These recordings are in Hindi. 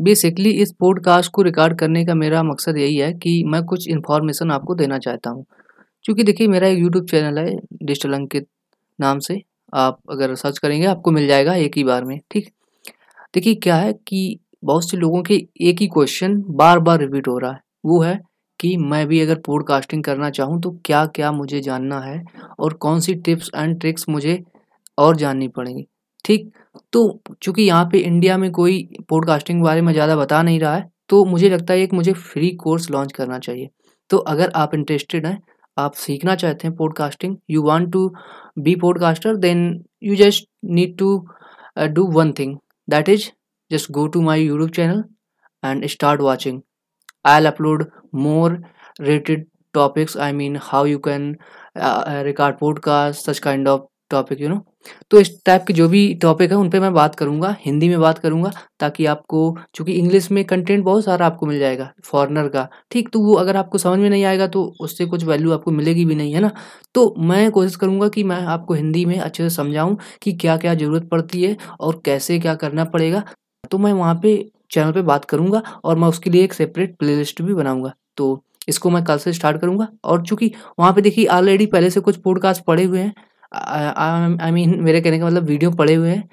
बेसिकली इस पॉडकास्ट को रिकॉर्ड करने का मेरा मकसद यही है कि मैं कुछ इन्फॉर्मेशन आपको देना चाहता हूँ। क्योंकि देखिए, मेरा एक यूट्यूब चैनल है डिजिटल अंकित नाम से। आप अगर सर्च करेंगे, आपको मिल जाएगा एक ही बार में, ठीक? देखिए, क्या है कि बहुत से लोगों के एक ही क्वेश्चन बार बार रिपीट हो रहा है। वो है कि मैं भी अगर पॉडकास्टिंग करना चाहूँ तो क्या क्या मुझे जानना है और कौन सी टिप्स एंड ट्रिक्स मुझे और जाननी पड़ेंगी, ठीक? तो चूँकि यहाँ पे इंडिया में कोई पॉडकास्टिंग के बारे में ज़्यादा बता नहीं रहा है तो मुझे लगता है एक मुझे फ्री कोर्स लॉन्च करना चाहिए। तो अगर आप इंटरेस्टेड हैं आप सीखना चाहते हैं podcasting you want to be podcaster then you just need to do one thing that is just go to my YouTube channel and start watching I'll upload more rated topics I mean how you can uh, record such kind of topic you know तो इस टाइप के जो भी टॉपिक है, उन पर मैं बात करूँगा, हिंदी में बात करूँगा, ताकि आपको, चूँकि इंग्लिश में कंटेंट बहुत सारा आपको मिल जाएगा फॉरनर का, ठीक? तो वो अगर आपको समझ में नहीं आएगा तो उससे कुछ वैल्यू आपको मिलेगी भी नहीं, है ना? तो मैं कोशिश करूँगा कि मैं आपको हिंदी में अच्छे से समझाऊँ कि क्या क्या ज़रूरत पड़ती है और कैसे क्या करना पड़ेगा। तो मैं वहाँ पे चैनल पे बात करूँगा और मैं उसके लिए एक सेपरेट प्लेलिस्ट भी बनाऊँगा। तो इसको मैं कल से स्टार्ट करूँगा और चूँकि वहाँ पे देखिए ऑलरेडी पहले से कुछ पॉडकास्ट पड़े हुए हैं आई मीन मेरे कहने का मतलब वीडियो पड़े हुए हैं।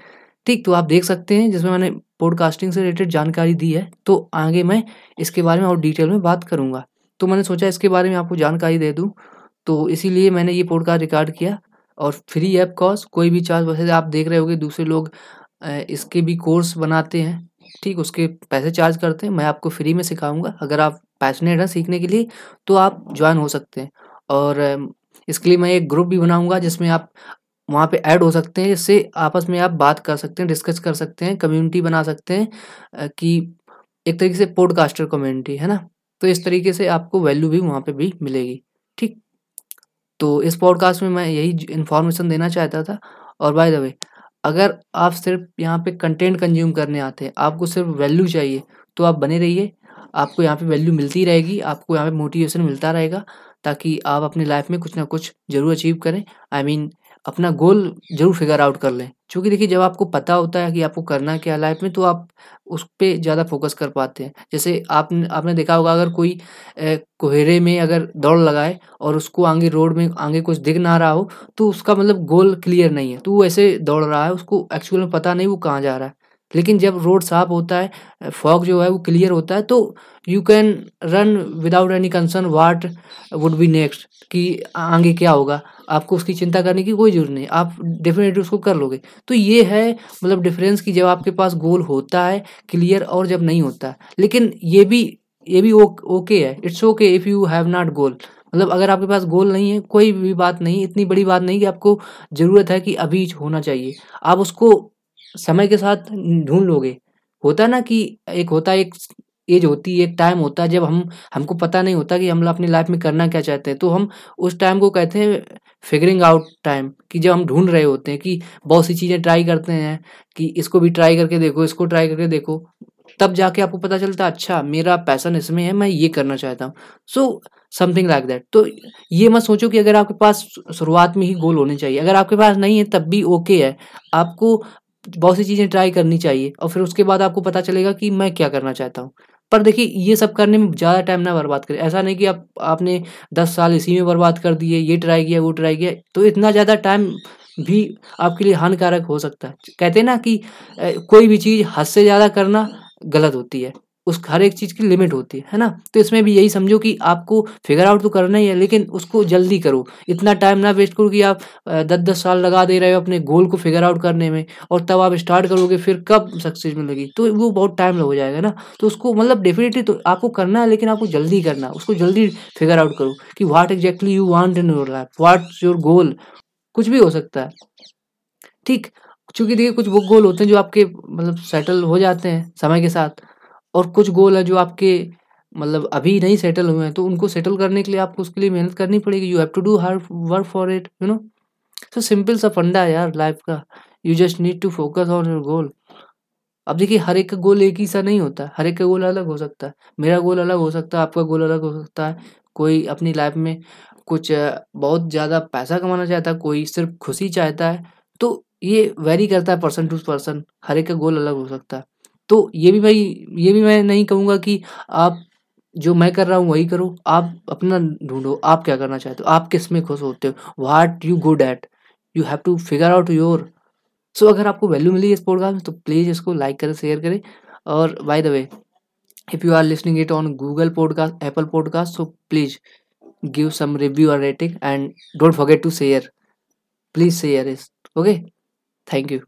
ठीक तो आप देख सकते हैं, जिसमें मैंने पॉडकास्टिंग से रिलेटेड जानकारी दी है। तो आगे मैं इसके बारे में और डिटेल में बात करूँगा। तो मैंने सोचा इसके बारे में आपको जानकारी दे दूँ। तो इसीलिए मैंने ये पॉडकास्ट रिकॉर्ड किया। और फ्री ऐप कॉस्ट कोई भी चार्ज वैसे आप देख रहे होगे, दूसरे लोग इसके भी कोर्स बनाते हैं। ठीक, उसके पैसे चार्ज करते हैं। मैं आपको फ्री में सिखाऊँगा। अगर आप पैशनेट हैं सीखने के लिए तो आप ज्वाइन हो सकते हैं। और इसके लिए मैं एक ग्रुप भी बनाऊँगा जिसमें आप वहाँ पे ऐड हो सकते हैं, इससे आपस में आप बात कर सकते हैं, डिस्कस कर सकते हैं, कम्युनिटी बना सकते हैं कि एक तरीके से पॉडकास्टर कम्युनिटी है ना? तो इस तरीके से आपको वैल्यू भी वहाँ पे भी मिलेगी, ठीक? तो इस पॉडकास्ट में मैं यही इन्फॉर्मेशन देना चाहता था। और बाय द वे अगर आप सिर्फ़ यहाँ पे कंटेंट कंज्यूम करने आते हैं, आपको सिर्फ़ वैल्यू चाहिए तो आप बने रहिए। आपको यहाँ पे वैल्यू मिलती रहेगी, आपको यहाँ पे मोटिवेशन मिलता रहेगा। ताकि आप अपनी लाइफ में कुछ ना कुछ ज़रूर अचीव करें। आई I मीन mean, अपना गोल ज़रूर फिगर आउट कर लें। क्योंकि देखिए जब आपको पता होता है कि आपको करना क्या लाइफ में तो आप उस पर ज़्यादा फोकस कर पाते हैं। जैसे आपने आपने देखा होगा अगर कोई कोहरे में अगर दौड़ लगाए और उसको आगे रोड में आगे कुछ दिख ना रहा हो तो उसका मतलब गोल क्लियर नहीं है। तो वो ऐसे दौड़ रहा है उसको एक्चुअल में पता नहीं वो कहाँ जा रहा है। लेकिन जब रोड साफ़ होता है, फॉग जो है वो क्लियर होता है तो you can run without any concern what would be next कि आगे क्या होगा। आपको उसकी चिंता करने की कोई ज़रूरत नहीं, आप डेफिनेटली उसको कर लोगे। तो ये है मतलब डिफरेंस कि जब आपके पास गोल होता है क्लियर और जब नहीं होता। है लेकिन ये भी ये भी ओके है। It's okay if you have not goal मतलब अगर आपके पास गोल नहीं है, कोई भी बात नहीं, इतनी बड़ी बात नहीं कि आपको ज़रूरत है कि अभी होना चाहिए। आप उसको समय के साथ ढूंढ लोगे। होता ना कि एक होता, एक एज होती है एक टाइम होता है जब हम, हमको पता नहीं होता कि हम अपनी लाइफ में करना क्या चाहते हैं। तो हम उस टाइम को कहते हैं फिगरिंग आउट टाइम कि जब हम ढूंढ रहे होते हैं कि बहुत सी चीज़ें ट्राई करते हैं, कि इसको भी ट्राई करके देखो, इसको ट्राई करके देखो, तब जाके आपको पता चलता अच्छा मेरा पैसन इसमें है, मैं ये करना चाहता हूँ। सो समथिंग लाइक दैट तो ये मत सोचो कि अगर आपके पास शुरुआत में ही गोल होने चाहिए। अगर आपके पास नहीं है, तब भी ओके है। आपको बहुत सी चीज़ें ट्राई करनी चाहिए और फिर उसके बाद आपको पता चलेगा कि मैं क्या करना चाहता हूँ। पर देखिए, ये सब करने में ज़्यादा टाइम ना बर्बाद करें। ऐसा नहीं कि आप, आपने दस साल इसी में बर्बाद कर दिए, ये ट्राई किया, वो ट्राई किया तो इतना ज़्यादा टाइम भी आपके लिए हानिकारक हो सकता है। कहते हैं ना कि कोई भी चीज़ हद से ज़्यादा करना गलत होती है। उस, हर एक चीज़ की लिमिट होती है है ना? तो इसमें भी यही समझो कि आपको फिगर आउट तो करना ही है, लेकिन उसको जल्दी करो। इतना टाइम ना वेस्ट करो कि आप दस दस साल लगा दे रहे हो अपने गोल को फिगर आउट करने में, और तब आप स्टार्ट करोगे, फिर कब सक्सेस मिलेगी? तो वो बहुत टाइम लग जाएगा ना? तो उसको मतलब डेफिनेटली तो आपको करना है, लेकिन आपको जल्दी करना उसको जल्दी फिगर आउट करो कि what exactly you want in your life what your goal कुछ भी हो सकता है। ठीक? क्योंकि देखिए, कुछ वो गोल होते हैं जो आपके मतलब सेटल हो जाते हैं समय के साथ। और कुछ गोल है जो आपके मतलब अभी नहीं सेटल हुए हैं तो उनको सेटल करने के लिए आपको उसके लिए मेहनत करनी पड़ेगी। You have to do hard work for it you know so simple सा फंडा है यार लाइफ का। You just need to focus on your goal अब देखिए, हर एक का गोल एक ही सा नहीं होता। हर एक का गोल अलग हो सकता है। मेरा गोल अलग हो सकता है, आपका गोल अलग हो सकता है। कोई अपनी लाइफ में कुछ बहुत ज़्यादा पैसा कमाना चाहता है, कोई सिर्फ़ खुशी चाहता है तो ये वेरी करता है पर्सन टू पर्सन हर एक का गोल अलग हो सकता है। तो ये भी भाई, ये भी मैं नहीं कहूँगा कि आप जो मैं कर रहा हूँ वही करो। आप अपना ढूंढो, आप क्या करना चाहते हो, आप किसमें खुश होते हो what you good at you have to figure out your so अगर आपको वैल्यू मिली इस पॉडकास्ट में तो प्लीज़ इसको लाइक करें शेयर करें। और by the way if you are listening it on Google podcast Apple podcast so please give some review और rating and don't forget to share please share इस ओके थैंक यू